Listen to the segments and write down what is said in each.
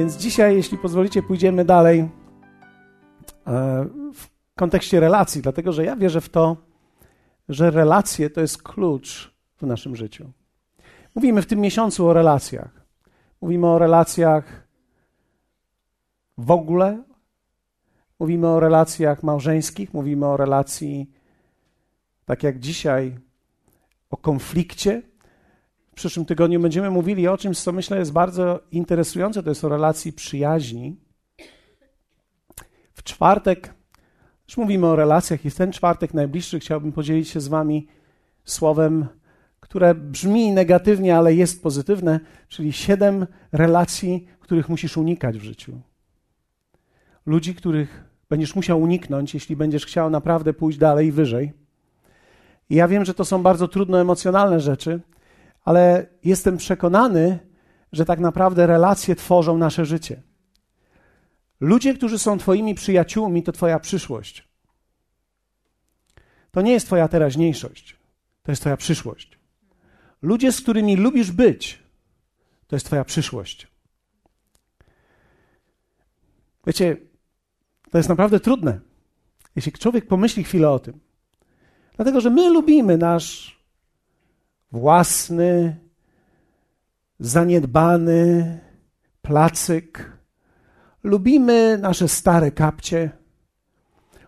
Więc dzisiaj, jeśli pozwolicie, pójdziemy dalej e, w kontekście relacji, dlatego że ja wierzę w to, że relacje to jest klucz w naszym życiu. Mówimy w tym miesiącu o relacjach. Mówimy o relacjach w ogóle, mówimy o relacjach małżeńskich, mówimy o relacji, tak jak dzisiaj, o konflikcie. W przyszłym tygodniu będziemy mówili o czymś, co myślę jest bardzo interesujące, to jest o relacji przyjaźni. W czwartek już mówimy o relacjach i w ten czwartek najbliższy chciałbym podzielić się z Wami słowem, które brzmi negatywnie, ale jest pozytywne, czyli siedem relacji, których musisz unikać w życiu. Ludzi, których będziesz musiał uniknąć, jeśli będziesz chciał naprawdę pójść dalej i wyżej. I ja wiem, że to są bardzo trudno emocjonalne rzeczy, ale jestem przekonany, że tak naprawdę relacje tworzą nasze życie. Ludzie, którzy są Twoimi przyjaciółmi, to Twoja przyszłość. To nie jest Twoja teraźniejszość, to jest Twoja przyszłość. Ludzie, z którymi lubisz być, to jest Twoja przyszłość. Wiecie, to jest naprawdę trudne, jeśli człowiek pomyśli chwilę o tym. Dlatego, że my lubimy nasz własny, zaniedbany placyk, Lubimy nasze stare kapcie,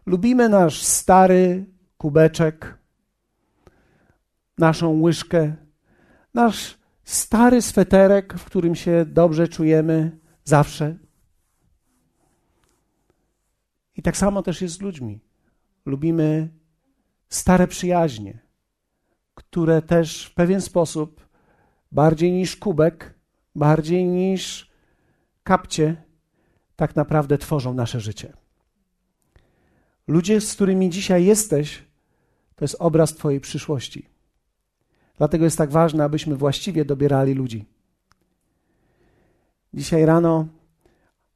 lubimy nasz stary kubeczek, naszą łyżkę, nasz stary sweterek, w którym się dobrze czujemy zawsze. I tak samo też jest z ludźmi. Lubimy stare przyjaźnie, które też w pewien sposób bardziej niż kubek, bardziej niż kapcie, tak naprawdę tworzą nasze życie. Ludzie, z którymi dzisiaj jesteś, to jest obraz Twojej przyszłości. Dlatego jest tak ważne, abyśmy właściwie dobierali ludzi. Dzisiaj rano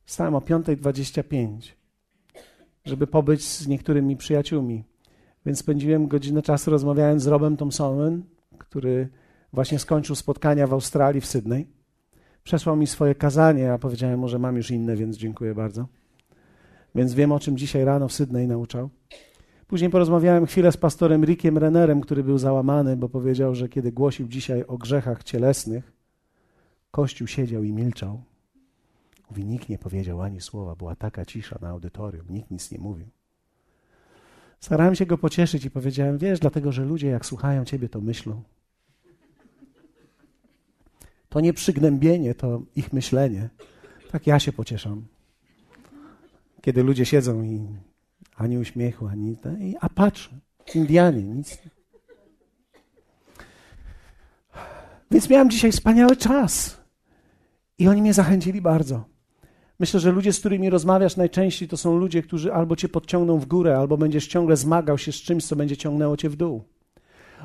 wstałem o 5.25, żeby pobyć z niektórymi przyjaciółmi. Więc spędziłem godzinę czasu rozmawiając z Robem Thompsonem, który właśnie skończył spotkania w Australii, w Sydney przesłał mi swoje kazanie, a powiedziałem mu, że mam już inne, więc dziękuję bardzo. Więc wiem, o czym dzisiaj rano w Sydney nauczał. Później porozmawiałem chwilę z pastorem Rickiem Rennerem, który był załamany, bo powiedział, że kiedy głosił dzisiaj o grzechach cielesnych, Kościół siedział i milczał. Mówi, nikt nie powiedział ani słowa, była taka cisza na audytorium, nikt nic nie mówił. Starałem się go pocieszyć i powiedziałem, wiesz, dlatego, że ludzie jak słuchają ciebie, to myślą. To nie przygnębienie, to ich myślenie. Tak ja się pocieszam. Kiedy ludzie siedzą i ani uśmiechu, ani. A patrzę, Indianie, nic. Więc miałem dzisiaj wspaniały czas. I oni mnie zachęcili bardzo. Myślę, że ludzie, z którymi rozmawiasz najczęściej, to są ludzie, którzy albo cię podciągną w górę, albo będziesz ciągle zmagał się z czymś, co będzie ciągnęło cię w dół.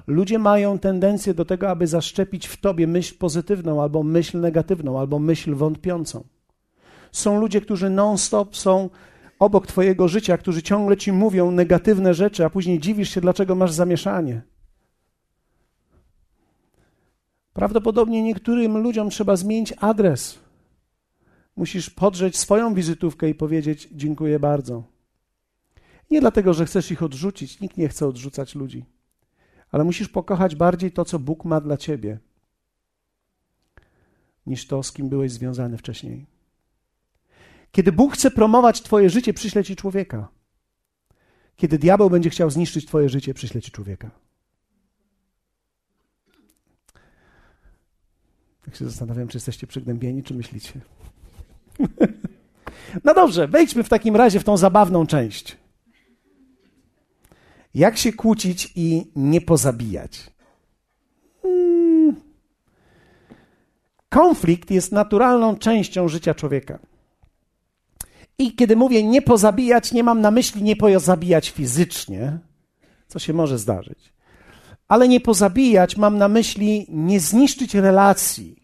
Ludzie mają tendencję do tego, aby zaszczepić w tobie myśl pozytywną, albo myśl negatywną, albo myśl wątpiącą. Są ludzie, którzy non-stop są obok twojego życia, którzy ciągle ci mówią negatywne rzeczy, a później dziwisz się, dlaczego masz zamieszanie. Prawdopodobnie niektórym ludziom trzeba zmienić adres. Musisz podrzeć swoją wizytówkę i powiedzieć: Dziękuję bardzo. Nie dlatego, że chcesz ich odrzucić, nikt nie chce odrzucać ludzi ale musisz pokochać bardziej to, co Bóg ma dla ciebie, niż to, z kim byłeś związany wcześniej. Kiedy Bóg chce promować Twoje życie, przyśle Ci człowieka. Kiedy diabeł będzie chciał zniszczyć Twoje życie, przyśle Ci człowieka. Tak się zastanawiam, czy jesteście przygnębieni, czy myślicie. no dobrze, wejdźmy w takim razie w tą zabawną część. Jak się kłócić i nie pozabijać? Hmm. Konflikt jest naturalną częścią życia człowieka. I kiedy mówię nie pozabijać, nie mam na myśli nie pozabijać fizycznie, co się może zdarzyć. Ale nie pozabijać mam na myśli nie zniszczyć relacji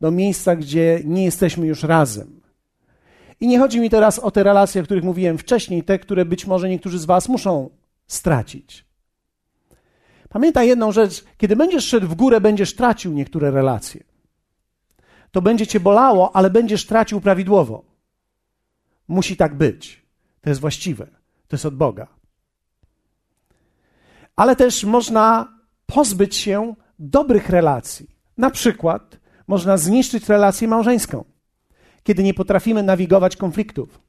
do miejsca, gdzie nie jesteśmy już razem. I nie chodzi mi teraz o te relacje, o których mówiłem wcześniej, te, które być może niektórzy z Was muszą stracić. Pamiętaj jedną rzecz, kiedy będziesz szedł w górę, będziesz tracił niektóre relacje. to będzie cię bolało, ale będziesz tracił prawidłowo. Musi tak być. To jest właściwe. To jest od Boga. Ale też można pozbyć się dobrych relacji. Na przykład można zniszczyć relację małżeńską, kiedy nie potrafimy nawigować konfliktów,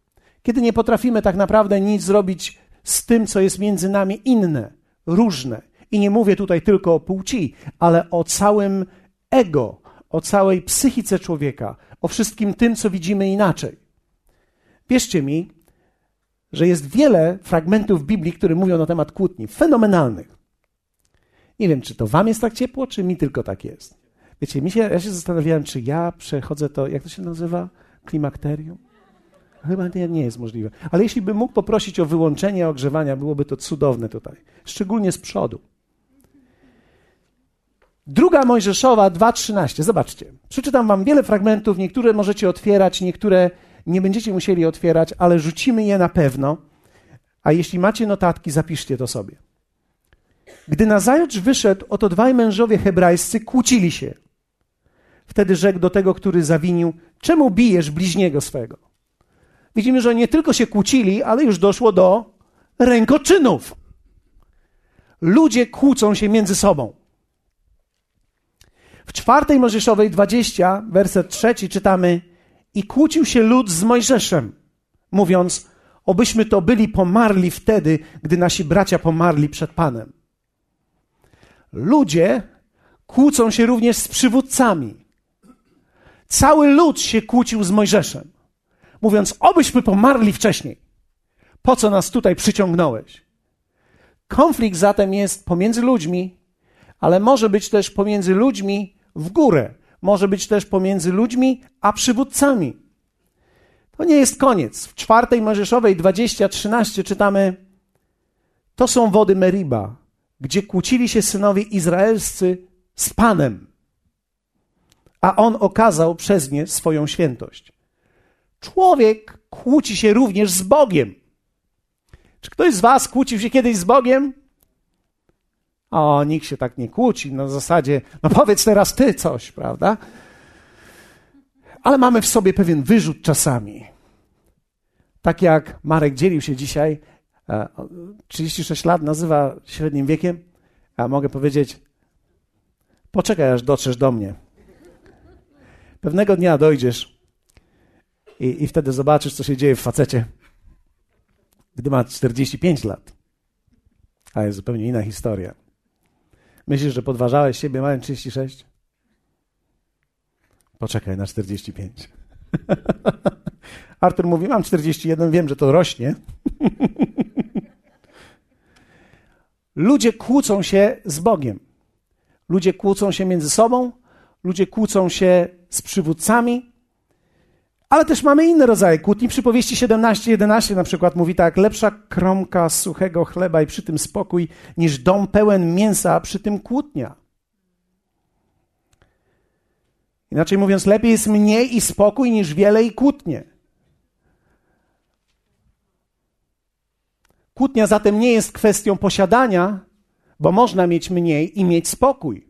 kiedy nie potrafimy tak naprawdę nic zrobić z tym, co jest między nami inne, różne. I nie mówię tutaj tylko o płci, ale o całym ego, o całej psychice człowieka, o wszystkim tym, co widzimy inaczej. Wierzcie mi, że jest wiele fragmentów Biblii, które mówią na temat kłótni, fenomenalnych. Nie wiem, czy to wam jest tak ciepło, czy mi tylko tak jest. Wiecie, mi się, ja się zastanawiałem, czy ja przechodzę to, jak to się nazywa? Klimakterium? Chyba nie, nie jest możliwe. Ale jeśli bym mógł poprosić o wyłączenie ogrzewania, byłoby to cudowne tutaj. Szczególnie z przodu. Druga Mojżeszowa 2.13. Zobaczcie. Przeczytam wam wiele fragmentów. Niektóre możecie otwierać, niektóre nie będziecie musieli otwierać, ale rzucimy je na pewno. A jeśli macie notatki, zapiszcie to sobie. Gdy nazajutrz wyszedł, oto dwaj mężowie hebrajscy kłócili się. Wtedy rzekł do tego, który zawinił, czemu bijesz bliźniego swego? Widzimy, że nie tylko się kłócili, ale już doszło do rękoczynów. Ludzie kłócą się między sobą. W czwartej Mojżeszowej 20, werset trzeci czytamy i kłócił się lud z Mojżeszem, mówiąc, obyśmy to byli pomarli wtedy, gdy nasi bracia pomarli przed Panem. Ludzie kłócą się również z przywódcami. Cały lud się kłócił z Mojżeszem, mówiąc, obyśmy pomarli wcześniej. Po co nas tutaj przyciągnąłeś? Konflikt zatem jest pomiędzy ludźmi, ale może być też pomiędzy ludźmi w górę. Może być też pomiędzy ludźmi a przywódcami. To nie jest koniec. W czwartej Mojżeszowej 20:13 czytamy: To są wody Meriba, gdzie kłócili się synowie izraelscy z Panem, a on okazał przez nie swoją świętość. Człowiek kłóci się również z Bogiem. Czy ktoś z Was kłócił się kiedyś z Bogiem? O, nikt się tak nie kłóci. No w zasadzie, no powiedz teraz ty coś, prawda? Ale mamy w sobie pewien wyrzut czasami. Tak jak Marek dzielił się dzisiaj, 36 lat nazywa średnim wiekiem, a mogę powiedzieć, poczekaj aż dotrzesz do mnie. Pewnego dnia dojdziesz i, i wtedy zobaczysz, co się dzieje w facecie, gdy ma 45 lat. A jest zupełnie inna historia. Myślisz, że podważałeś siebie mając 36? Poczekaj na 45. Artur mówi, mam 41, wiem, że to rośnie. ludzie kłócą się z Bogiem. Ludzie kłócą się między sobą, ludzie kłócą się z przywódcami, ale też mamy inne rodzaje kłótni. Przypowieści 17:11 na przykład mówi tak: lepsza kromka suchego chleba i przy tym spokój, niż dom pełen mięsa, a przy tym kłótnia. Inaczej mówiąc, lepiej jest mniej i spokój niż wiele i kłótnie. Kłótnia zatem nie jest kwestią posiadania, bo można mieć mniej i mieć spokój,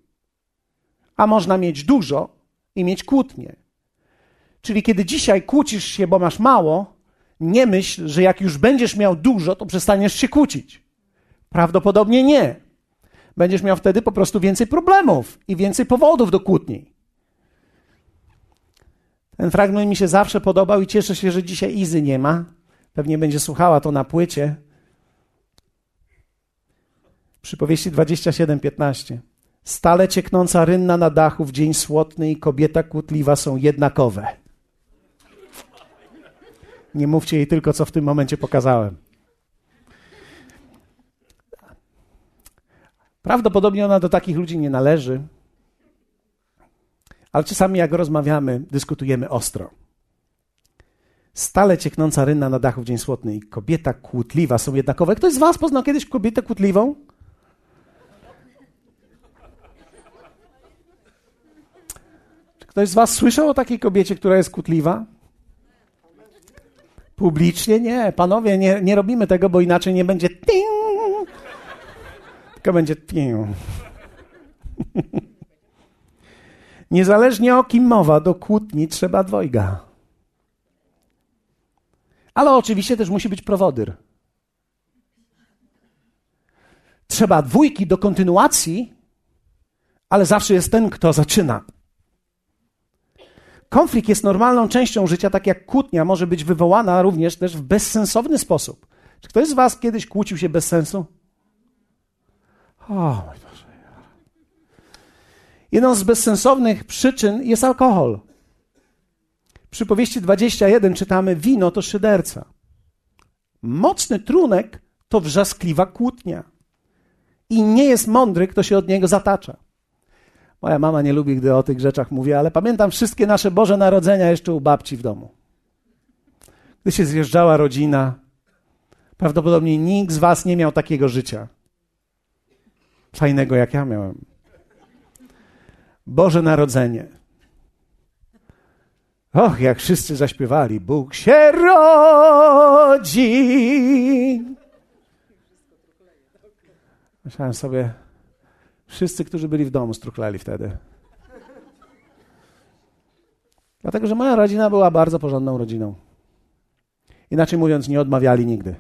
a można mieć dużo i mieć kłótnie. Czyli kiedy dzisiaj kłócisz się, bo masz mało, nie myśl, że jak już będziesz miał dużo, to przestaniesz się kłócić. Prawdopodobnie nie. Będziesz miał wtedy po prostu więcej problemów i więcej powodów do kłótni. Ten fragment mi się zawsze podobał i cieszę się, że dzisiaj Izy nie ma. Pewnie będzie słuchała to na płycie. Przypowieści 27:15. Stale cieknąca rynna na dachu w dzień słotny i kobieta kłótliwa są jednakowe. Nie mówcie jej tylko, co w tym momencie pokazałem. Prawdopodobnie ona do takich ludzi nie należy, ale czasami jak rozmawiamy, dyskutujemy ostro. Stale cieknąca rynna na dachu w dzień słotny i kobieta kłótliwa są jednakowe. Ktoś z was poznał kiedyś kobietę kłótliwą? Ktoś z was słyszał o takiej kobiecie, która jest kłótliwa? Publicznie nie. Panowie, nie, nie robimy tego, bo inaczej nie będzie ting, tylko będzie ting. Niezależnie o kim mowa, do kłótni trzeba dwojga. Ale oczywiście też musi być prowodyr. Trzeba dwójki do kontynuacji, ale zawsze jest ten, kto zaczyna. Konflikt jest normalną częścią życia, tak jak kłótnia może być wywołana również też w bezsensowny sposób. Czy ktoś z Was kiedyś kłócił się bez sensu? O mój Boże. Jedną z bezsensownych przyczyn jest alkohol. Przy powieści 21 czytamy: Wino to szyderca. Mocny trunek to wrzaskliwa kłótnia. I nie jest mądry, kto się od niego zatacza. Moja mama nie lubi, gdy o tych rzeczach mówię, ale pamiętam wszystkie nasze Boże Narodzenia jeszcze u babci w domu. Gdy się zjeżdżała rodzina, prawdopodobnie nikt z Was nie miał takiego życia. Fajnego jak ja miałem. Boże Narodzenie. Och, jak wszyscy zaśpiewali, Bóg się rodzi. Myślałem sobie, wszyscy, którzy byli w domu, struchleli wtedy. Dlatego, że moja rodzina była bardzo porządną rodziną. Inaczej mówiąc, nie odmawiali nigdy.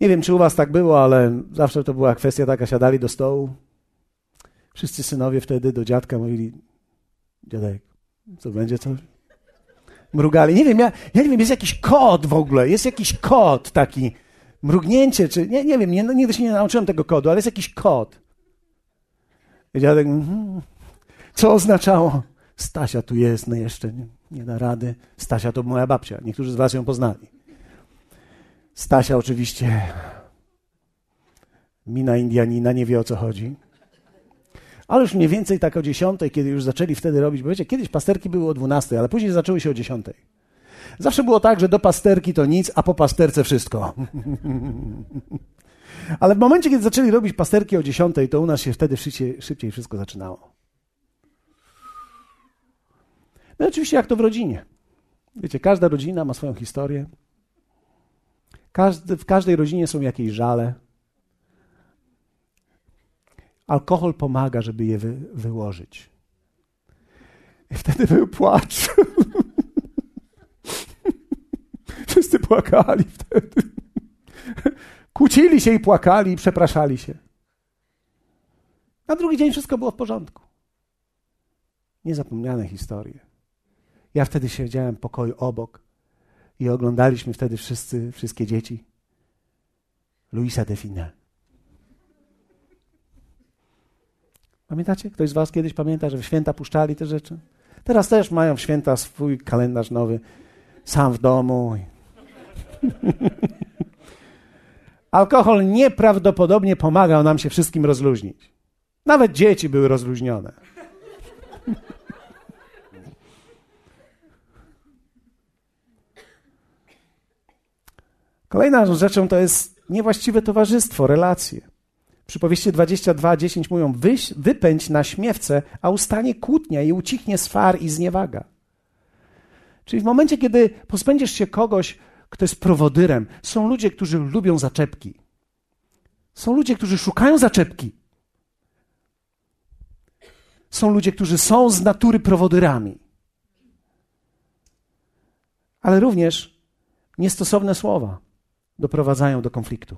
Nie wiem, czy u was tak było, ale zawsze to była kwestia taka, siadali do stołu. Wszyscy synowie wtedy do dziadka mówili, dziadek, co będzie coś? Mrugali. Nie wiem, ja, ja nie wiem, jest jakiś kod w ogóle, jest jakiś kod taki, mrugnięcie, czy nie, nie wiem, nie, no, nigdy się nie nauczyłem tego kodu, ale jest jakiś kod. I dziadek, mm, co oznaczało? Stasia tu jest, no jeszcze nie, nie da rady. Stasia to moja babcia, niektórzy z was ją poznali. Stasia oczywiście, mina Indianina, nie wie o co chodzi. Ale już mniej więcej tak o dziesiątej, kiedy już zaczęli wtedy robić, bo wiecie, kiedyś pasterki były o dwunastej, ale później zaczęły się o dziesiątej. Zawsze było tak, że do pasterki to nic, a po pasterce wszystko. Ale w momencie, kiedy zaczęli robić pasterki o dziesiątej, to u nas się wtedy szybciej, szybciej wszystko zaczynało. No i oczywiście jak to w rodzinie. Wiecie, każda rodzina ma swoją historię. Każdy, w każdej rodzinie są jakieś żale. Alkohol pomaga, żeby je wy, wyłożyć. I wtedy był płacz. Wszyscy płakali wtedy. Kłócili się i płakali i przepraszali się. Na drugi dzień wszystko było w porządku. Niezapomniane historie. Ja wtedy siedziałem w pokoju obok i oglądaliśmy wtedy wszyscy, wszystkie dzieci Luisa Define. Pamiętacie? Ktoś z Was kiedyś pamięta, że w święta puszczali te rzeczy? Teraz też mają w święta swój kalendarz nowy, sam w domu. Alkohol nieprawdopodobnie pomagał nam się wszystkim rozluźnić. Nawet dzieci były rozluźnione. Kolejną rzeczą to jest niewłaściwe towarzystwo, relacje. Przypowieści 22:10 mówią: Wyś, wypędź na śmiewce, a ustanie kłótnia i ucichnie swar i zniewaga. Czyli w momencie, kiedy pozbędziesz się kogoś, kto jest prowodyrem, są ludzie, którzy lubią zaczepki. Są ludzie, którzy szukają zaczepki. Są ludzie, którzy są z natury prowodyrami. Ale również niestosowne słowa doprowadzają do konfliktu.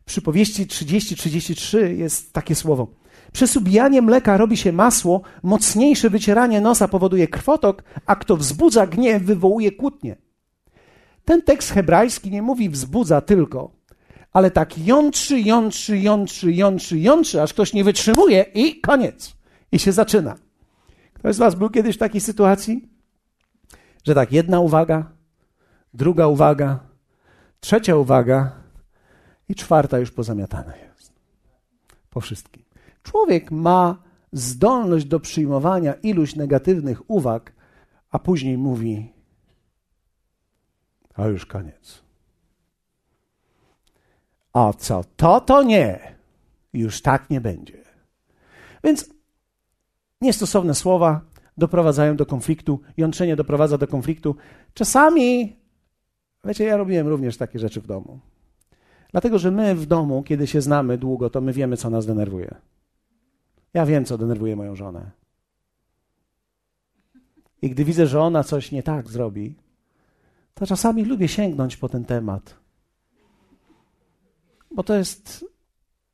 W przypowieści 30-33 jest takie słowo. Przez ubijanie mleka robi się masło, mocniejsze wycieranie nosa powoduje krwotok, a kto wzbudza gniew, wywołuje kłótnię. Ten tekst hebrajski nie mówi wzbudza tylko, ale tak jątrzy, jątrzy, jątrzy, jątrzy, jątrzy, aż ktoś nie wytrzymuje i koniec. I się zaczyna. Ktoś z Was był kiedyś w takiej sytuacji, że tak, jedna uwaga, druga uwaga, trzecia uwaga i czwarta już pozamiatana jest. Po wszystkim. Człowiek ma zdolność do przyjmowania iluś negatywnych uwag, a później mówi: A już koniec. A co to, to nie. Już tak nie będzie. Więc niestosowne słowa doprowadzają do konfliktu, jątrzenie doprowadza do konfliktu. Czasami, wiecie, ja robiłem również takie rzeczy w domu. Dlatego, że my w domu, kiedy się znamy długo, to my wiemy, co nas denerwuje. Ja wiem, co denerwuje moją żonę. I gdy widzę, że ona coś nie tak zrobi, to czasami lubię sięgnąć po ten temat. Bo to jest,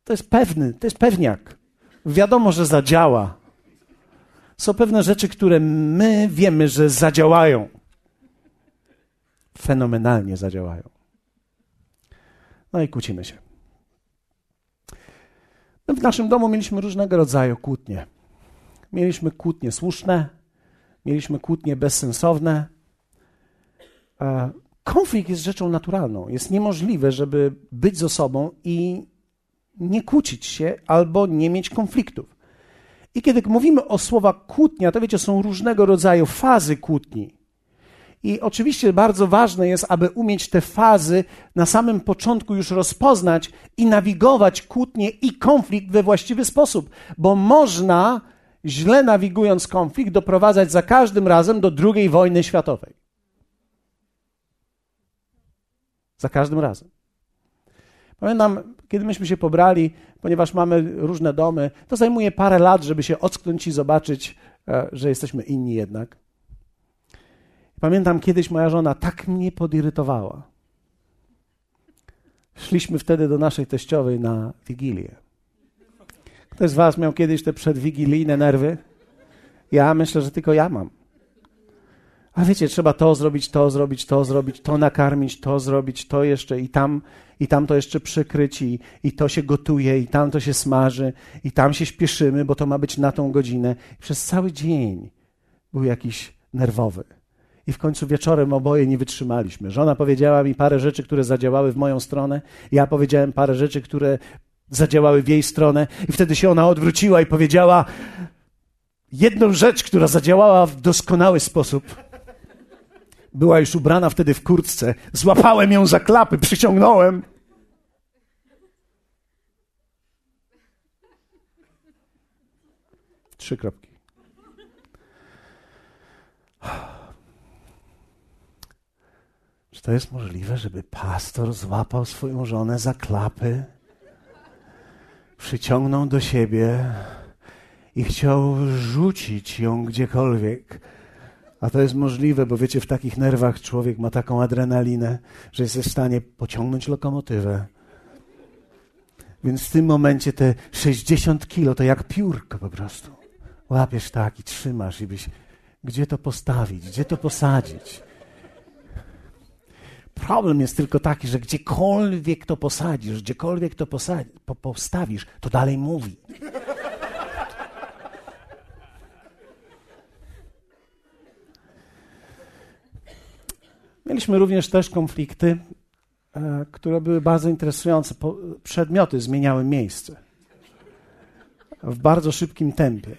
to jest pewny, to jest pewniak. Wiadomo, że zadziała. Są pewne rzeczy, które my wiemy, że zadziałają. Fenomenalnie zadziałają. No i kłócimy się. My w naszym domu mieliśmy różnego rodzaju kłótnie. Mieliśmy kłótnie słuszne, mieliśmy kłótnie bezsensowne. Konflikt jest rzeczą naturalną. Jest niemożliwe, żeby być ze sobą i nie kłócić się albo nie mieć konfliktów. I kiedy mówimy o słowa kłótnia, to wiecie, są różnego rodzaju fazy kłótni. I oczywiście bardzo ważne jest, aby umieć te fazy na samym początku już rozpoznać i nawigować kłótnie i konflikt we właściwy sposób, bo można, źle nawigując konflikt, doprowadzać za każdym razem do II wojny światowej. Za każdym razem. Pamiętam, kiedy myśmy się pobrali, ponieważ mamy różne domy, to zajmuje parę lat, żeby się ocknąć i zobaczyć, e, że jesteśmy inni jednak. Pamiętam kiedyś moja żona tak mnie podirytowała. Szliśmy wtedy do naszej teściowej na wigilię. Ktoś z Was miał kiedyś te przedwigilijne nerwy? Ja myślę, że tylko ja mam. A wiecie, trzeba to zrobić, to zrobić, to zrobić, to nakarmić, to zrobić, to jeszcze i tam, i tam to jeszcze przykryć, i, i to się gotuje, i tam to się smaży, i tam się śpieszymy, bo to ma być na tą godzinę. I przez cały dzień był jakiś nerwowy. I w końcu wieczorem oboje nie wytrzymaliśmy. Żona powiedziała mi parę rzeczy, które zadziałały w moją stronę. Ja powiedziałem parę rzeczy, które zadziałały w jej stronę. I wtedy się ona odwróciła i powiedziała jedną rzecz, która zadziałała w doskonały sposób. Była już ubrana wtedy w kurtce. Złapałem ją za klapy, przyciągnąłem. Trzy kropki. Czy to jest możliwe, żeby pastor złapał swoją żonę za klapy, przyciągnął do siebie i chciał rzucić ją gdziekolwiek? A to jest możliwe, bo wiecie, w takich nerwach człowiek ma taką adrenalinę, że jest w stanie pociągnąć lokomotywę. Więc w tym momencie te 60 kilo to jak piórko po prostu. Łapiesz tak i trzymasz i byś, gdzie to postawić, gdzie to posadzić. Problem jest tylko taki, że gdziekolwiek to posadzisz, gdziekolwiek to posadzi, po, postawisz, to dalej mówi. Mieliśmy również też konflikty, e, które były bardzo interesujące. Przedmioty zmieniały miejsce w bardzo szybkim tempie.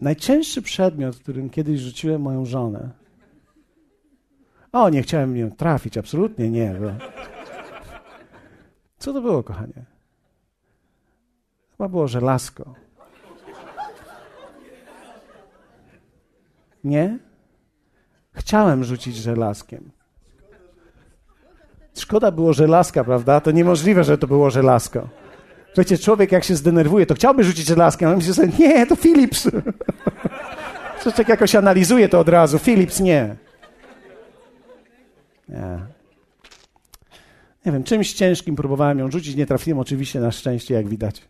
Najcięższy przedmiot, którym kiedyś rzuciłem moją żonę, o, nie chciałem ją trafić, absolutnie nie. Bo... Co to było, kochanie? Chyba było żelazko. Nie? Chciałem rzucić żelazkiem. Szkoda było żelazka, prawda? To niemożliwe, że to było żelazko. Wiecie, człowiek jak się zdenerwuje, to chciałby rzucić żelazkiem, ale myśli sobie, nie, to Philips. Człowiek jakoś analizuje to od razu. Philips nie. Nie. Nie wiem, czymś ciężkim próbowałem ją rzucić, nie trafiłem oczywiście na szczęście, jak widać.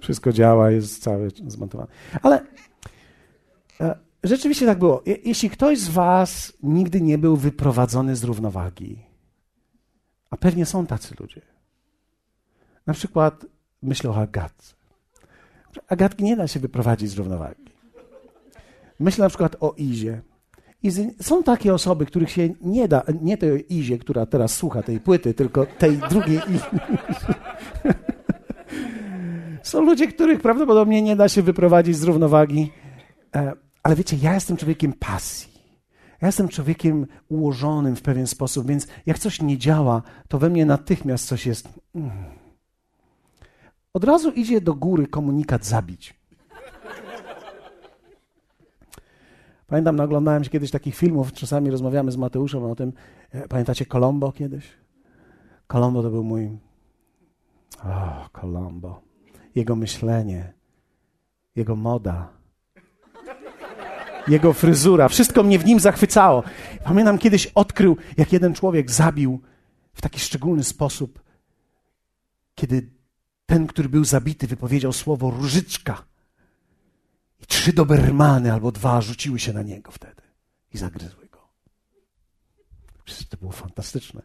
Wszystko działa, jest cały zmontowane. Ale e, rzeczywiście tak było. Je, jeśli ktoś z Was nigdy nie był wyprowadzony z równowagi, a pewnie są tacy ludzie. Na przykład myślę o Agatce. Agatki nie da się wyprowadzić z równowagi. Myślę na przykład o Izie. I są takie osoby, których się nie da, nie tej Izie, która teraz słucha tej płyty, tylko tej drugiej Są ludzie, których prawdopodobnie nie da się wyprowadzić z równowagi. Ale wiecie, ja jestem człowiekiem pasji. Ja jestem człowiekiem ułożonym w pewien sposób, więc jak coś nie działa, to we mnie natychmiast coś jest. Mm. Od razu idzie do góry komunikat zabić. Pamiętam, naglądałem się kiedyś takich filmów, czasami rozmawiamy z Mateuszem o tym. E, pamiętacie Colombo kiedyś? Colombo to był mój... O, Colombo. jego myślenie, jego moda, jego fryzura. Wszystko mnie w nim zachwycało. Pamiętam kiedyś odkrył, jak jeden człowiek zabił w taki szczególny sposób, kiedy ten, który był zabity, wypowiedział słowo różyczka. I trzy dobermany albo dwa rzuciły się na niego wtedy i zagryzły go. Przecież to było fantastyczne.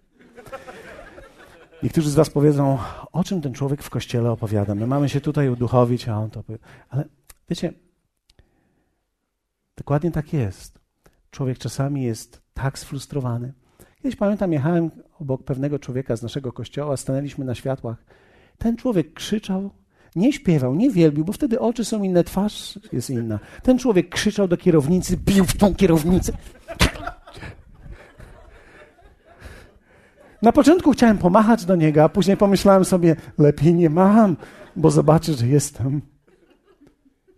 Niektórzy z Was powiedzą, o czym ten człowiek w kościele opowiada. My mamy się tutaj uduchowić, a on to. Ale wiecie, dokładnie tak jest. Człowiek czasami jest tak sfrustrowany. Kiedyś pamiętam, jechałem obok pewnego człowieka z naszego kościoła, stanęliśmy na światłach. Ten człowiek krzyczał, nie śpiewał, nie wielbił, bo wtedy oczy są inne, twarz jest inna. Ten człowiek krzyczał do kierownicy, bił w tą kierownicę. Na początku chciałem pomachać do niego, a później pomyślałem sobie, lepiej nie mam, bo zobaczy, że jestem.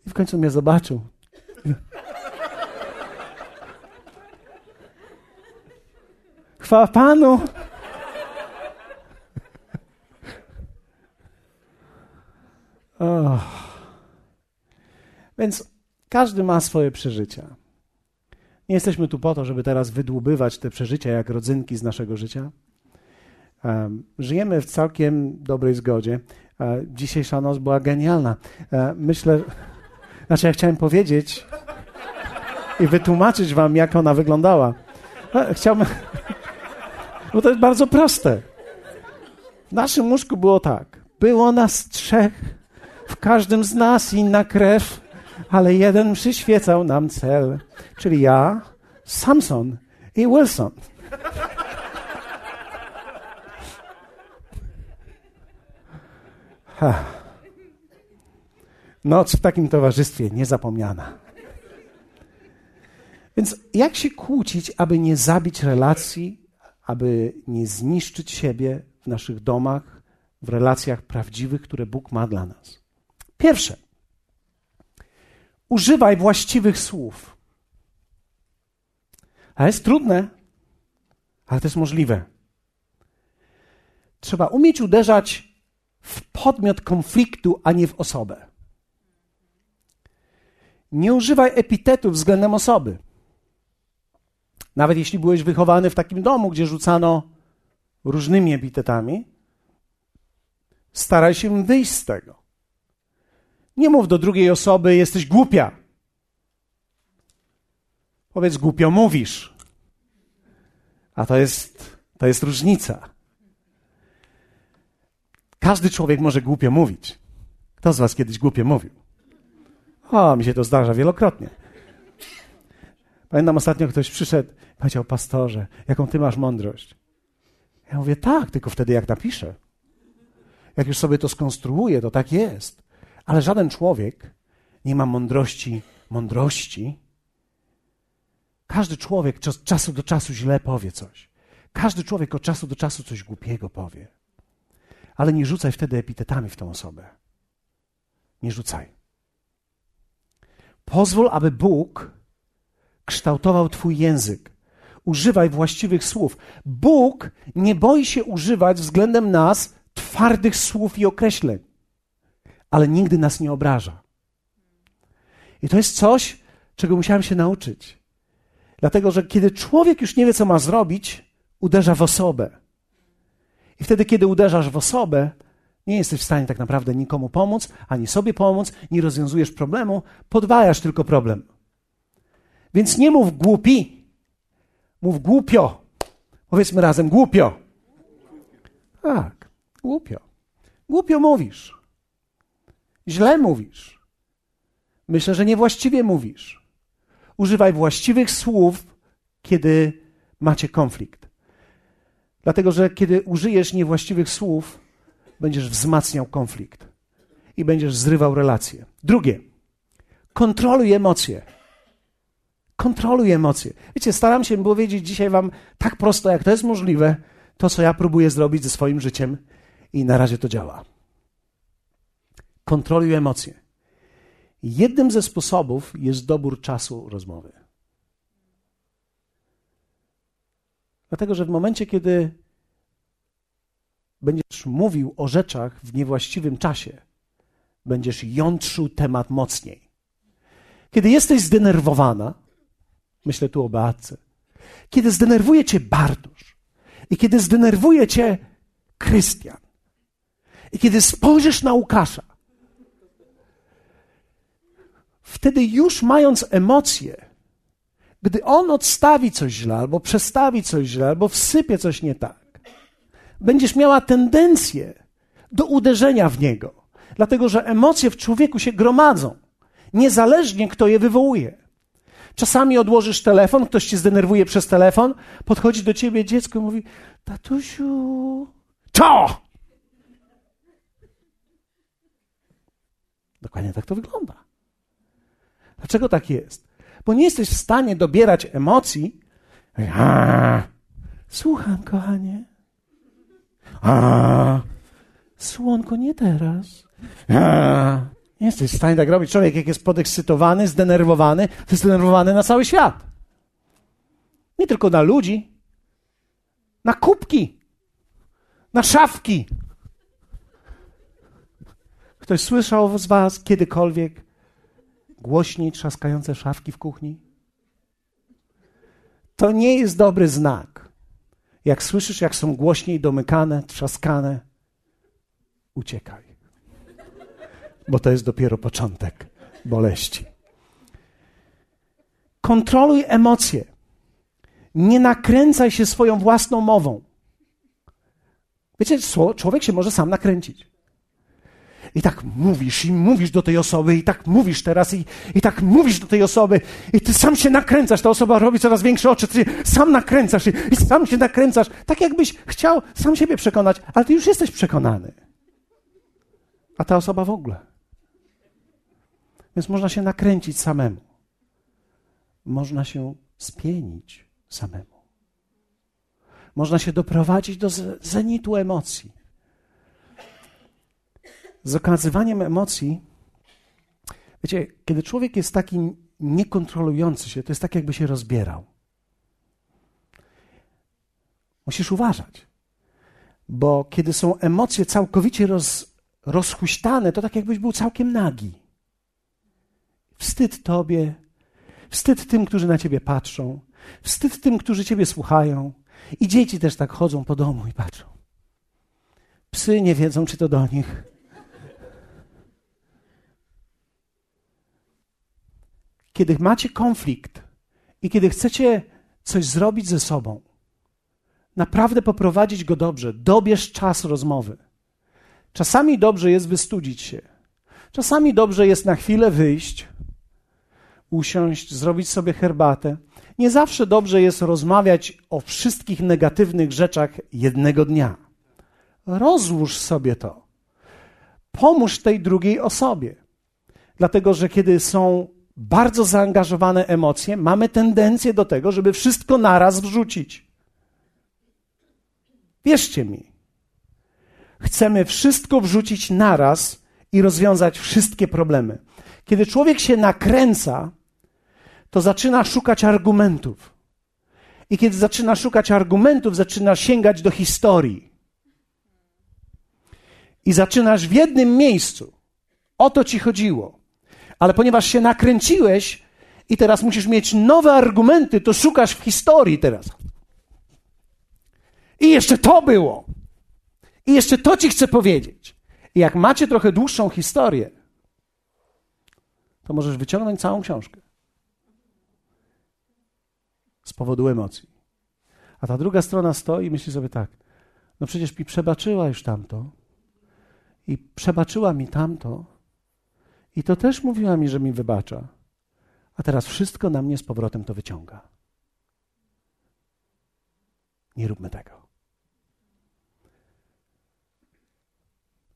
I w końcu mnie zobaczył. Chwała Panu! Oh. Więc każdy ma swoje przeżycia. Nie jesteśmy tu po to, żeby teraz wydłubywać te przeżycia jak rodzynki z naszego życia. Żyjemy w całkiem dobrej zgodzie. Dzisiejsza noc była genialna. Myślę, znaczy ja chciałem powiedzieć i wytłumaczyć wam, jak ona wyglądała. Chciałbym, bo to jest bardzo proste. W naszym łóżku było tak. Było nas trzech, w każdym z nas inna krew, ale jeden przyświecał nam cel, czyli ja, Samson i Wilson. Ha. Noc w takim towarzystwie niezapomniana. Więc jak się kłócić, aby nie zabić relacji, aby nie zniszczyć siebie w naszych domach, w relacjach prawdziwych, które Bóg ma dla nas? Pierwsze, używaj właściwych słów. A jest trudne, ale to jest możliwe. Trzeba umieć uderzać w podmiot konfliktu, a nie w osobę. Nie używaj epitetów względem osoby. Nawet jeśli byłeś wychowany w takim domu, gdzie rzucano różnymi epitetami, staraj się wyjść z tego. Nie mów do drugiej osoby, jesteś głupia. Powiedz, głupio mówisz. A to jest, to jest różnica. Każdy człowiek może głupio mówić. Kto z Was kiedyś głupio mówił? O, mi się to zdarza wielokrotnie. Pamiętam ostatnio ktoś przyszedł i powiedział, pastorze, jaką ty masz mądrość? Ja mówię, tak, tylko wtedy jak napiszę. Jak już sobie to skonstruuję, to tak jest. Ale żaden człowiek nie ma mądrości, mądrości. Każdy człowiek od czasu do czasu źle powie coś. Każdy człowiek od czasu do czasu coś głupiego powie. Ale nie rzucaj wtedy epitetami w tą osobę. Nie rzucaj. Pozwól, aby Bóg kształtował Twój język. Używaj właściwych słów. Bóg nie boi się używać względem nas twardych słów i określeń ale nigdy nas nie obraża. I to jest coś, czego musiałem się nauczyć. Dlatego, że kiedy człowiek już nie wie, co ma zrobić, uderza w osobę. I wtedy, kiedy uderzasz w osobę, nie jesteś w stanie tak naprawdę nikomu pomóc, ani sobie pomóc, nie rozwiązujesz problemu, podwajasz tylko problem. Więc nie mów głupi, mów głupio. Powiedzmy razem głupio. Tak, głupio. Głupio mówisz. Źle mówisz. Myślę, że niewłaściwie mówisz. Używaj właściwych słów, kiedy macie konflikt. Dlatego, że kiedy użyjesz niewłaściwych słów, będziesz wzmacniał konflikt i będziesz zrywał relacje. Drugie, kontroluj emocje. Kontroluj emocje. Wiecie, staram się powiedzieć dzisiaj Wam tak prosto, jak to jest możliwe, to, co ja próbuję zrobić ze swoim życiem, i na razie to działa kontroluj emocje. Jednym ze sposobów jest dobór czasu rozmowy. Dlatego, że w momencie, kiedy będziesz mówił o rzeczach w niewłaściwym czasie, będziesz jątrzył temat mocniej. Kiedy jesteś zdenerwowana, myślę tu o Beatce, kiedy zdenerwuje cię Bartosz i kiedy zdenerwuje cię Krystian i kiedy spojrzysz na Łukasza, wtedy już mając emocje, gdy on odstawi coś źle, albo przestawi coś źle, albo wsypie coś nie tak, będziesz miała tendencję do uderzenia w niego, dlatego że emocje w człowieku się gromadzą, niezależnie kto je wywołuje. Czasami odłożysz telefon, ktoś cię zdenerwuje przez telefon, podchodzi do ciebie dziecko i mówi: Tatusiu, co? Dokładnie tak to wygląda. Dlaczego tak jest? Bo nie jesteś w stanie dobierać emocji. A, słucham, kochanie. A, słonko, nie teraz. Nie jesteś w stanie tak robić. Człowiek, jak jest podekscytowany, zdenerwowany, to jest zdenerwowany na cały świat. Nie tylko na ludzi, na kubki, na szafki. Ktoś słyszał z Was kiedykolwiek głośniej trzaskające szafki w kuchni? To nie jest dobry znak. Jak słyszysz, jak są głośniej domykane, trzaskane, uciekaj. Bo to jest dopiero początek boleści. Kontroluj emocje. Nie nakręcaj się swoją własną mową. Wiecie, człowiek się może sam nakręcić. I tak mówisz, i mówisz do tej osoby, i tak mówisz teraz, i, i tak mówisz do tej osoby, i ty sam się nakręcasz. Ta osoba robi coraz większe oczy, ty sam nakręcasz, i, i sam się nakręcasz. Tak jakbyś chciał sam siebie przekonać, ale ty już jesteś przekonany. A ta osoba w ogóle. Więc można się nakręcić samemu. Można się spienić samemu. Można się doprowadzić do zenitu emocji z okazywaniem emocji, wiecie, kiedy człowiek jest taki niekontrolujący się, to jest tak, jakby się rozbierał. Musisz uważać, bo kiedy są emocje całkowicie roz, rozhuśtane, to tak jakbyś był całkiem nagi. Wstyd tobie, wstyd tym, którzy na ciebie patrzą, wstyd tym, którzy ciebie słuchają. I dzieci też tak chodzą po domu i patrzą. Psy nie wiedzą, czy to do nich. kiedy macie konflikt i kiedy chcecie coś zrobić ze sobą, naprawdę poprowadzić go dobrze, dobierz czas rozmowy. Czasami dobrze jest wystudzić się. Czasami dobrze jest na chwilę wyjść, usiąść, zrobić sobie herbatę. Nie zawsze dobrze jest rozmawiać o wszystkich negatywnych rzeczach jednego dnia. Rozłóż sobie to. Pomóż tej drugiej osobie. Dlatego, że kiedy są bardzo zaangażowane emocje, mamy tendencję do tego, żeby wszystko naraz wrzucić. Wierzcie mi. Chcemy wszystko wrzucić naraz i rozwiązać wszystkie problemy. Kiedy człowiek się nakręca, to zaczyna szukać argumentów. I kiedy zaczyna szukać argumentów, zaczyna sięgać do historii. I zaczynasz w jednym miejscu. O to ci chodziło ale ponieważ się nakręciłeś i teraz musisz mieć nowe argumenty, to szukasz w historii teraz. I jeszcze to było. I jeszcze to ci chcę powiedzieć. I jak macie trochę dłuższą historię, to możesz wyciągnąć całą książkę. Z powodu emocji. A ta druga strona stoi i myśli sobie tak: No przecież mi przebaczyła już tamto. I przebaczyła mi tamto. I to też mówiła mi, że mi wybacza. A teraz wszystko na mnie z powrotem to wyciąga. Nie róbmy tego.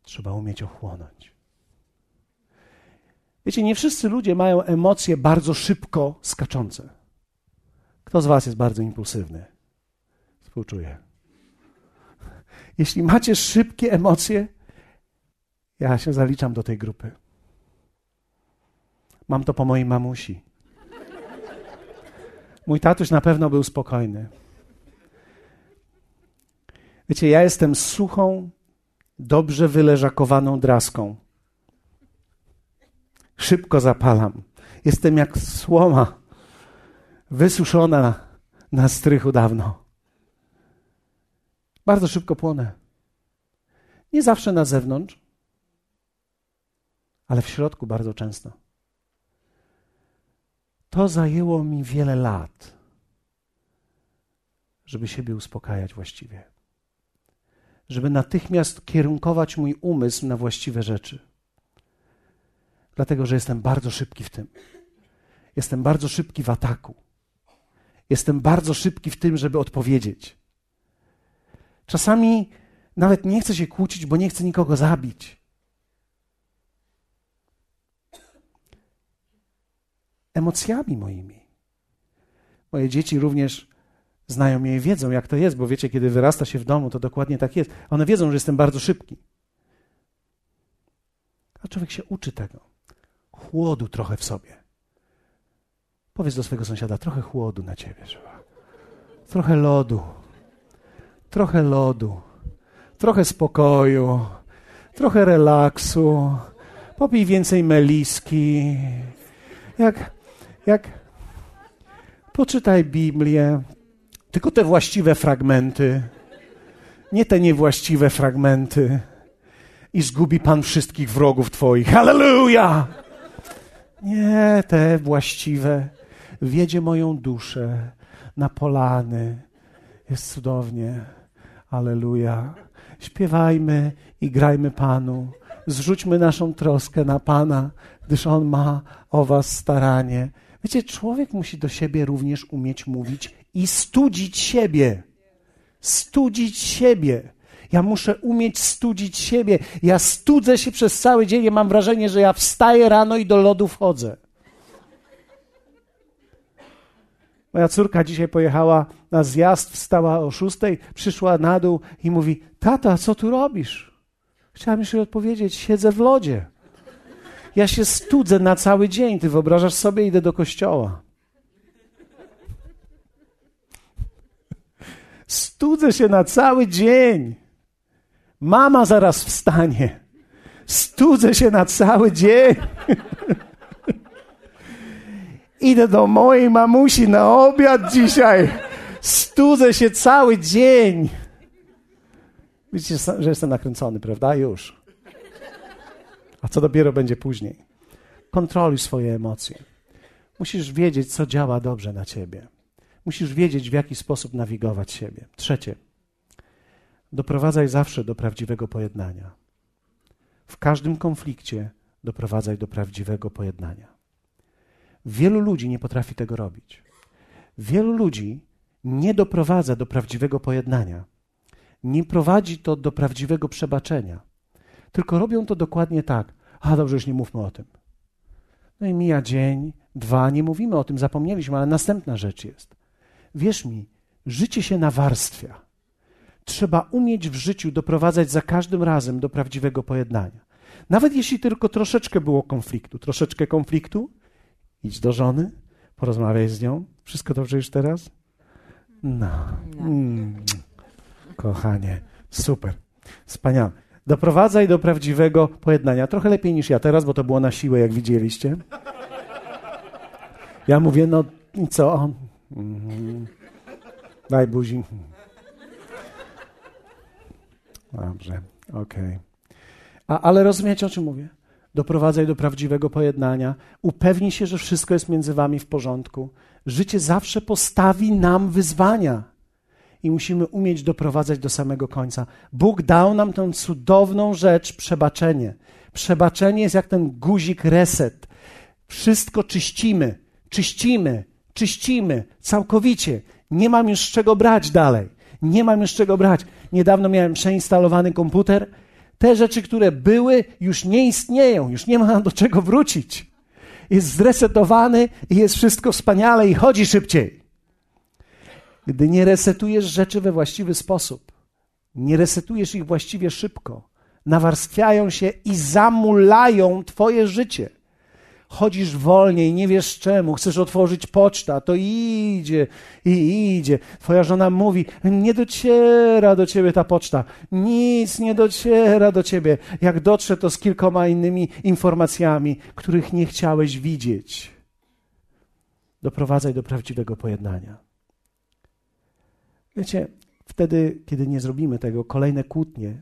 Trzeba umieć ochłonąć. Wiecie, nie wszyscy ludzie mają emocje bardzo szybko skaczące. Kto z Was jest bardzo impulsywny? Współczuję. Jeśli macie szybkie emocje, ja się zaliczam do tej grupy. Mam to po mojej mamusi. Mój tatuś na pewno był spokojny. Wiecie, ja jestem suchą, dobrze wyleżakowaną draską. Szybko zapalam. Jestem jak słoma wysuszona na strychu dawno. Bardzo szybko płonę. Nie zawsze na zewnątrz, ale w środku bardzo często. To zajęło mi wiele lat, żeby siebie uspokajać właściwie. Żeby natychmiast kierunkować mój umysł na właściwe rzeczy. Dlatego, że jestem bardzo szybki w tym. Jestem bardzo szybki w ataku. Jestem bardzo szybki w tym, żeby odpowiedzieć. Czasami nawet nie chcę się kłócić, bo nie chcę nikogo zabić. Emocjami moimi. Moje dzieci również znają mnie i wiedzą, jak to jest, bo wiecie, kiedy wyrasta się w domu, to dokładnie tak jest. One wiedzą, że jestem bardzo szybki. A człowiek się uczy tego. Chłodu trochę w sobie. Powiedz do swojego sąsiada, trochę chłodu na ciebie trzeba. Trochę lodu. Trochę lodu. Trochę spokoju. Trochę relaksu. Popij więcej meliski. Jak, jak, poczytaj Biblię. Tylko te właściwe fragmenty. Nie te niewłaściwe fragmenty. I zgubi Pan wszystkich wrogów Twoich. Hallelujah! Nie, te właściwe wiedzie moją duszę na polany. Jest cudownie. Aleluja. Śpiewajmy i grajmy Panu. Zrzućmy naszą troskę na Pana, gdyż On ma o Was staranie. Wiecie, człowiek musi do siebie również umieć mówić i studzić siebie. Studzić siebie. Ja muszę umieć studzić siebie. Ja studzę się przez cały dzień. Ja mam wrażenie, że ja wstaję rano i do lodu wchodzę. Moja córka dzisiaj pojechała na zjazd, wstała o szóstej, przyszła na dół i mówi: Tata, co tu robisz? Chciałem jeszcze odpowiedzieć: Siedzę w lodzie. Ja się studzę na cały dzień. Ty wyobrażasz sobie, idę do kościoła. Studzę się na cały dzień. Mama zaraz wstanie. Studzę się na cały dzień. Idę do mojej mamusi na obiad dzisiaj. Studzę się cały dzień. Widzicie, że jestem nakręcony, prawda? Już. A co dopiero będzie później? Kontroluj swoje emocje. Musisz wiedzieć, co działa dobrze na ciebie. Musisz wiedzieć, w jaki sposób nawigować siebie. Trzecie. Doprowadzaj zawsze do prawdziwego pojednania. W każdym konflikcie doprowadzaj do prawdziwego pojednania. Wielu ludzi nie potrafi tego robić. Wielu ludzi nie doprowadza do prawdziwego pojednania. Nie prowadzi to do prawdziwego przebaczenia. Tylko robią to dokładnie tak. A dobrze, już nie mówmy o tym. No i mija dzień, dwa, nie mówimy o tym, zapomnieliśmy, ale następna rzecz jest. Wierz mi, życie się nawarstwia. Trzeba umieć w życiu doprowadzać za każdym razem do prawdziwego pojednania. Nawet jeśli tylko troszeczkę było konfliktu, troszeczkę konfliktu, Idź do żony, porozmawiaj z nią. Wszystko dobrze już teraz? No. Mm. Kochanie, super. Wspaniale. Doprowadzaj do prawdziwego pojednania. Trochę lepiej niż ja teraz, bo to było na siłę, jak widzieliście. Ja mówię, no i co? Mm. Daj buzi. Dobrze, okej. Okay. Ale rozumiecie, o czym mówię? Doprowadzaj do prawdziwego pojednania, upewnij się, że wszystko jest między wami w porządku. Życie zawsze postawi nam wyzwania i musimy umieć doprowadzać do samego końca. Bóg dał nam tę cudowną rzecz przebaczenie. Przebaczenie jest jak ten guzik reset. Wszystko czyścimy, czyścimy, czyścimy całkowicie. Nie mam już z czego brać dalej. Nie mam już czego brać. Niedawno miałem przeinstalowany komputer te rzeczy, które były, już nie istnieją, już nie ma do czego wrócić. Jest zresetowany i jest wszystko wspaniale i chodzi szybciej. Gdy nie resetujesz rzeczy we właściwy sposób, nie resetujesz ich właściwie szybko, nawarstwiają się i zamulają Twoje życie. Chodzisz wolniej, nie wiesz czemu, chcesz otworzyć poczta, to idzie i idzie. Twoja żona mówi, nie dociera do ciebie ta poczta, nic nie dociera do ciebie. Jak dotrze, to z kilkoma innymi informacjami, których nie chciałeś widzieć. Doprowadzaj do prawdziwego pojednania. Wiecie, wtedy, kiedy nie zrobimy tego, kolejne kłótnie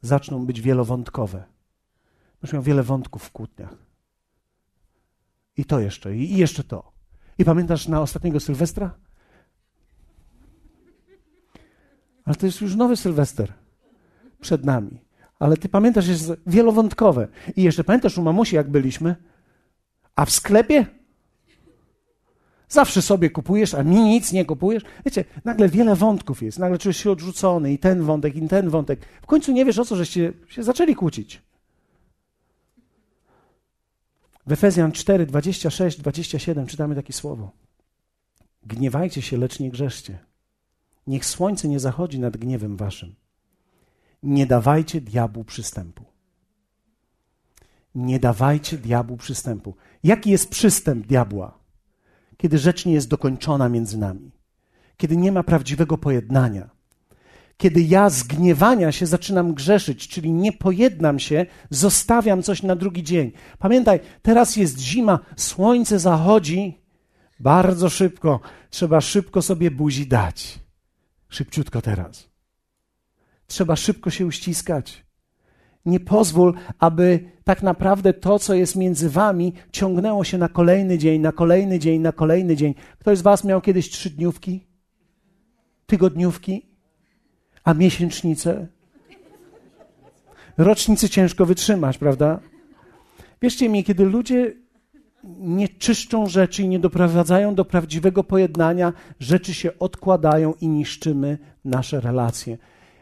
zaczną być wielowątkowe. Będziesz miał wiele wątków w kłótniach. I to jeszcze, i jeszcze to. I pamiętasz na ostatniego Sylwestra? Ale to jest już nowy Sylwester przed nami. Ale ty pamiętasz, jest wielowątkowe. I jeszcze pamiętasz u mamusi, jak byliśmy? A w sklepie? Zawsze sobie kupujesz, a mi nic nie kupujesz. Wiecie, nagle wiele wątków jest. Nagle czujesz się odrzucony i ten wątek, i ten wątek. W końcu nie wiesz o co, żeście się zaczęli kłócić. W Efezjan 4, 26, 27 czytamy takie słowo. Gniewajcie się, lecz nie grzeszcie. Niech słońce nie zachodzi nad gniewem waszym. Nie dawajcie diabłu przystępu. Nie dawajcie diabłu przystępu. Jaki jest przystęp diabła? Kiedy rzecz nie jest dokończona między nami. Kiedy nie ma prawdziwego pojednania kiedy ja z gniewania się zaczynam grzeszyć, czyli nie pojednam się, zostawiam coś na drugi dzień. Pamiętaj, teraz jest zima, słońce zachodzi bardzo szybko. Trzeba szybko sobie buzi dać. Szybciutko teraz. Trzeba szybko się uściskać. Nie pozwól, aby tak naprawdę to, co jest między wami, ciągnęło się na kolejny dzień, na kolejny dzień, na kolejny dzień. Ktoś z was miał kiedyś trzydniówki? Tygodniówki? A miesięcznice? Rocznicy ciężko wytrzymać, prawda? Wierzcie mi, kiedy ludzie nie czyszczą rzeczy i nie doprowadzają do prawdziwego pojednania, rzeczy się odkładają i niszczymy nasze relacje.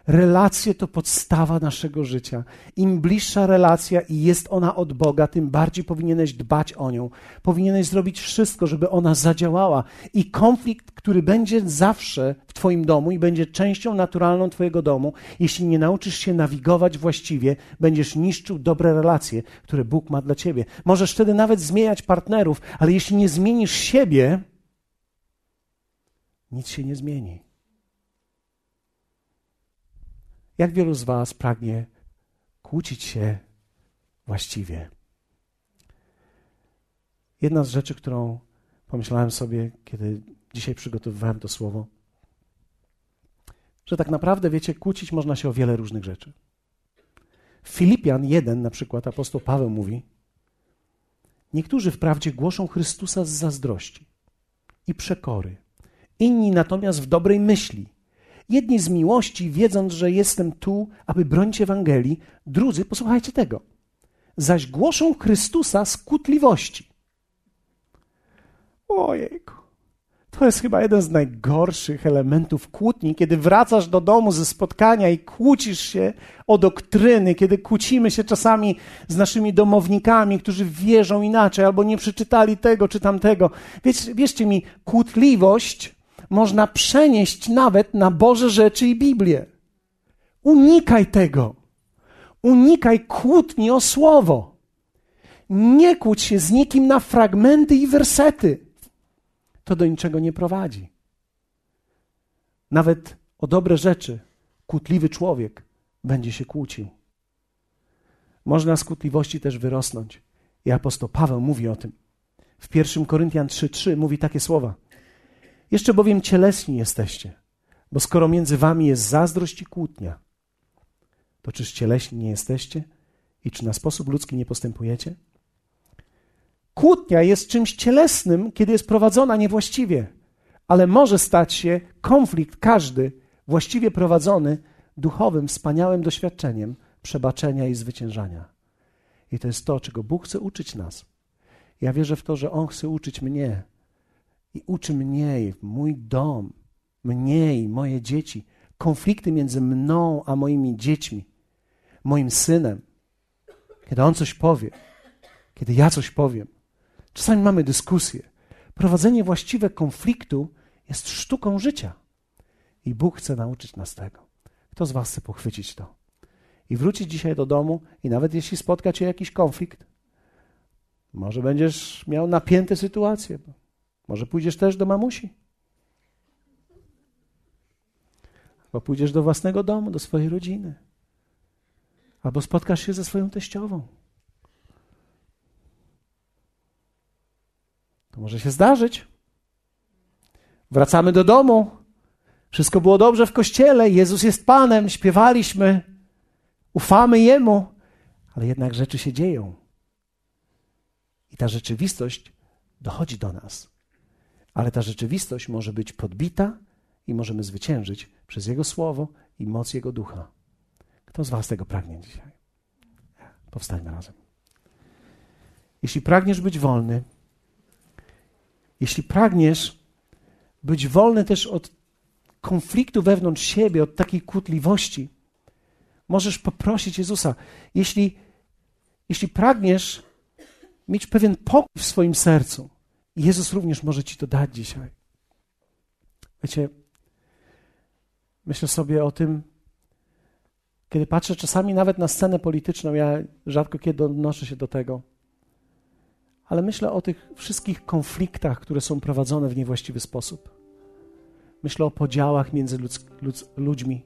Relacje to podstawa naszego życia. Im bliższa relacja i jest ona od Boga, tym bardziej powinieneś dbać o nią. Powinieneś zrobić wszystko, żeby ona zadziałała. I konflikt, który będzie zawsze w Twoim domu i będzie częścią naturalną Twojego domu, jeśli nie nauczysz się nawigować właściwie, będziesz niszczył dobre relacje, które Bóg ma dla Ciebie. Możesz wtedy nawet zmieniać partnerów, ale jeśli nie zmienisz siebie, nic się nie zmieni. Jak wielu z Was pragnie kłócić się właściwie? Jedna z rzeczy, którą pomyślałem sobie, kiedy dzisiaj przygotowywałem to słowo, że tak naprawdę, wiecie, kłócić można się o wiele różnych rzeczy. Filipian 1 na przykład apostoł Paweł mówi: Niektórzy wprawdzie głoszą Chrystusa z zazdrości i przekory, inni natomiast w dobrej myśli Jedni z miłości, wiedząc, że jestem tu, aby bronić Ewangelii, drudzy, posłuchajcie tego, zaś głoszą Chrystusa z kłótliwości. Ojejku. To jest chyba jeden z najgorszych elementów kłótni, kiedy wracasz do domu ze spotkania i kłócisz się o doktryny, kiedy kłócimy się czasami z naszymi domownikami, którzy wierzą inaczej albo nie przeczytali tego czy tamtego. Wiesz, wierzcie mi, kłótliwość można przenieść nawet na Boże rzeczy i Biblię. Unikaj tego. Unikaj kłótni o słowo. Nie kłóć się z nikim na fragmenty i wersety. To do niczego nie prowadzi. Nawet o dobre rzeczy kłótliwy człowiek będzie się kłócił. Można z kłótliwości też wyrosnąć. I apostoł Paweł mówi o tym. W 1 Koryntian 3:3 mówi takie słowa. Jeszcze bowiem cielesni jesteście, bo skoro między wami jest zazdrość i kłótnia, to czyż cieleśni nie jesteście i czy na sposób ludzki nie postępujecie? Kłótnia jest czymś cielesnym, kiedy jest prowadzona niewłaściwie, ale może stać się konflikt każdy właściwie prowadzony duchowym, wspaniałym doświadczeniem przebaczenia i zwyciężania. I to jest to, czego Bóg chce uczyć nas. Ja wierzę w to, że On chce uczyć mnie i uczy mnie, mój dom, mnie i moje dzieci, konflikty między mną a moimi dziećmi, moim synem. Kiedy on coś powie, kiedy ja coś powiem. Czasami mamy dyskusję. Prowadzenie właściwe konfliktu jest sztuką życia. I Bóg chce nauczyć nas tego. Kto z Was chce pochwycić to? I wrócić dzisiaj do domu, i nawet jeśli spotka Cię jakiś konflikt, Może będziesz miał napięte sytuacje. Może pójdziesz też do mamusi. Albo pójdziesz do własnego domu, do swojej rodziny. Albo spotkasz się ze swoją teściową. To może się zdarzyć. Wracamy do domu. Wszystko było dobrze w kościele. Jezus jest Panem. Śpiewaliśmy. Ufamy Jemu. Ale jednak rzeczy się dzieją. I ta rzeczywistość dochodzi do nas. Ale ta rzeczywistość może być podbita i możemy zwyciężyć przez Jego Słowo i moc Jego Ducha. Kto z Was tego pragnie dzisiaj? Powstańmy razem. Jeśli pragniesz być wolny, jeśli pragniesz być wolny też od konfliktu wewnątrz siebie, od takiej kłótliwości, możesz poprosić Jezusa. Jeśli, jeśli pragniesz mieć pewien pokój w swoim sercu, Jezus również może Ci to dać dzisiaj. Wiecie, myślę sobie o tym, kiedy patrzę czasami nawet na scenę polityczną, ja rzadko kiedy odnoszę się do tego, ale myślę o tych wszystkich konfliktach, które są prowadzone w niewłaściwy sposób. Myślę o podziałach między ludz, ludz, ludźmi.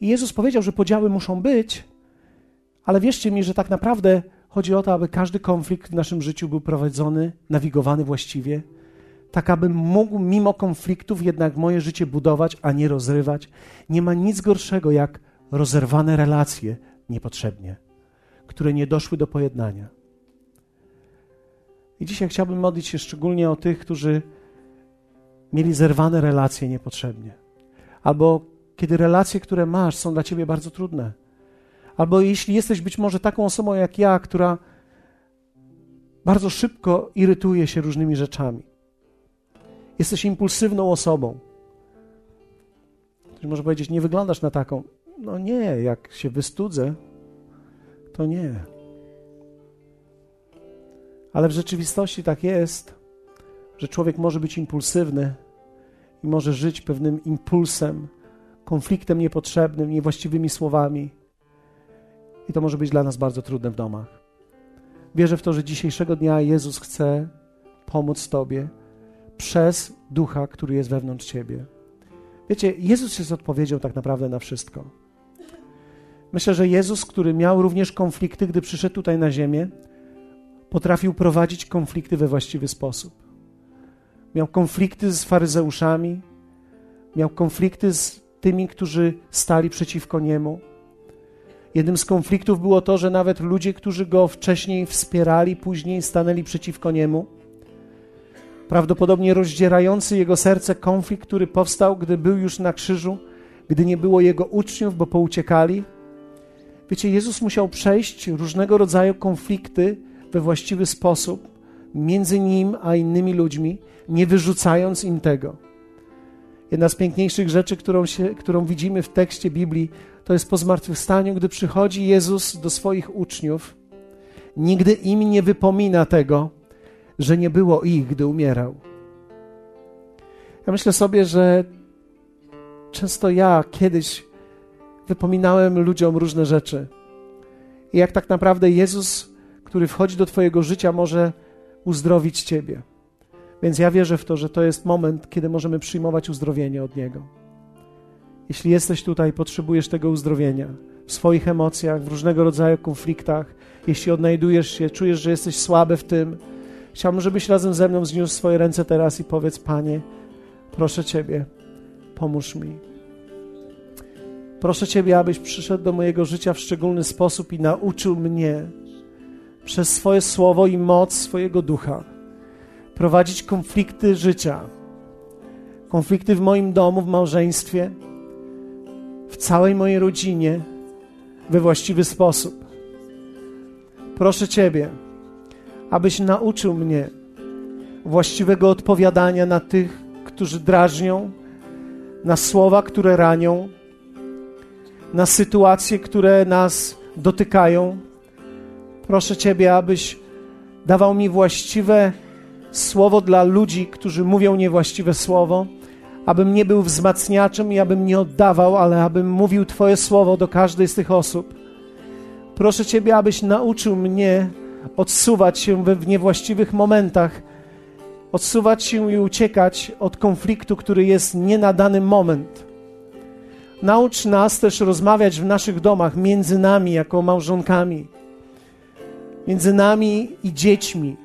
I Jezus powiedział, że podziały muszą być, ale wierzcie mi, że tak naprawdę chodzi o to, aby każdy konflikt w naszym życiu był prowadzony, nawigowany właściwie, tak abym mógł mimo konfliktów jednak moje życie budować, a nie rozrywać. Nie ma nic gorszego jak rozerwane relacje niepotrzebnie, które nie doszły do pojednania. I dzisiaj chciałbym modlić się szczególnie o tych, którzy mieli zerwane relacje niepotrzebnie. Albo kiedy relacje, które masz, są dla ciebie bardzo trudne. Albo jeśli jesteś być może taką osobą jak ja, która bardzo szybko irytuje się różnymi rzeczami. Jesteś impulsywną osobą. Ktoś może powiedzieć, nie wyglądasz na taką. No nie, jak się wystudzę, to nie. Ale w rzeczywistości tak jest, że człowiek może być impulsywny i może żyć pewnym impulsem, konfliktem niepotrzebnym, niewłaściwymi słowami. I to może być dla nas bardzo trudne w domach. Wierzę w to, że dzisiejszego dnia Jezus chce pomóc Tobie przez ducha, który jest wewnątrz Ciebie. Wiecie, Jezus jest odpowiedzią tak naprawdę na wszystko. Myślę, że Jezus, który miał również konflikty, gdy przyszedł tutaj na ziemię, potrafił prowadzić konflikty we właściwy sposób. Miał konflikty z faryzeuszami, miał konflikty z tymi, którzy stali przeciwko niemu. Jednym z konfliktów było to, że nawet ludzie, którzy go wcześniej wspierali, później stanęli przeciwko niemu. Prawdopodobnie rozdzierający jego serce konflikt, który powstał, gdy był już na krzyżu, gdy nie było jego uczniów, bo pouciekali. Wiecie, Jezus musiał przejść różnego rodzaju konflikty we właściwy sposób między nim a innymi ludźmi, nie wyrzucając im tego. Jedna z piękniejszych rzeczy, którą, się, którą widzimy w tekście Biblii, to jest po zmartwychwstaniu, gdy przychodzi Jezus do swoich uczniów, nigdy im nie wypomina tego, że nie było ich, gdy umierał. Ja myślę sobie, że często ja kiedyś wypominałem ludziom różne rzeczy. I jak tak naprawdę Jezus, który wchodzi do Twojego życia, może uzdrowić Ciebie. Więc ja wierzę w to, że to jest moment, kiedy możemy przyjmować uzdrowienie od Niego. Jeśli jesteś tutaj potrzebujesz tego uzdrowienia. W swoich emocjach, w różnego rodzaju konfliktach, jeśli odnajdujesz się, czujesz, że jesteś słaby w tym, chciałbym, żebyś razem ze mną zniósł swoje ręce teraz i powiedz: Panie, proszę Ciebie, pomóż mi. Proszę Ciebie, abyś przyszedł do mojego życia w szczególny sposób i nauczył mnie przez swoje słowo i moc swojego ducha prowadzić konflikty życia, konflikty w moim domu, w małżeństwie, w całej mojej rodzinie we właściwy sposób. Proszę Ciebie, abyś nauczył mnie właściwego odpowiadania na tych, którzy drażnią, na słowa, które ranią, na sytuacje, które nas dotykają. Proszę Ciebie, abyś dawał mi właściwe słowo dla ludzi, którzy mówią niewłaściwe słowo abym nie był wzmacniaczem i abym nie oddawał, ale abym mówił Twoje słowo do każdej z tych osób. Proszę Ciebie, abyś nauczył mnie odsuwać się w niewłaściwych momentach, odsuwać się i uciekać od konfliktu, który jest nie na dany moment. Naucz nas też rozmawiać w naszych domach między nami jako małżonkami, między nami i dziećmi.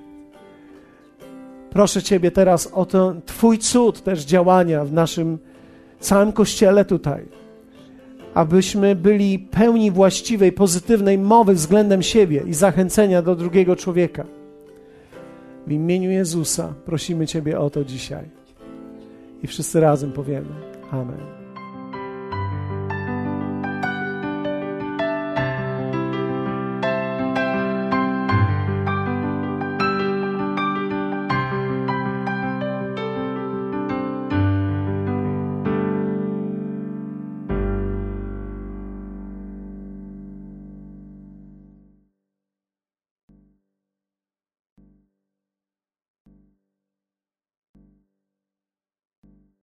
Proszę Ciebie teraz o ten Twój cud też działania w naszym całym kościele tutaj, abyśmy byli pełni właściwej, pozytywnej mowy względem siebie i zachęcenia do drugiego człowieka. W imieniu Jezusa prosimy Ciebie o to dzisiaj. I wszyscy razem powiemy: Amen.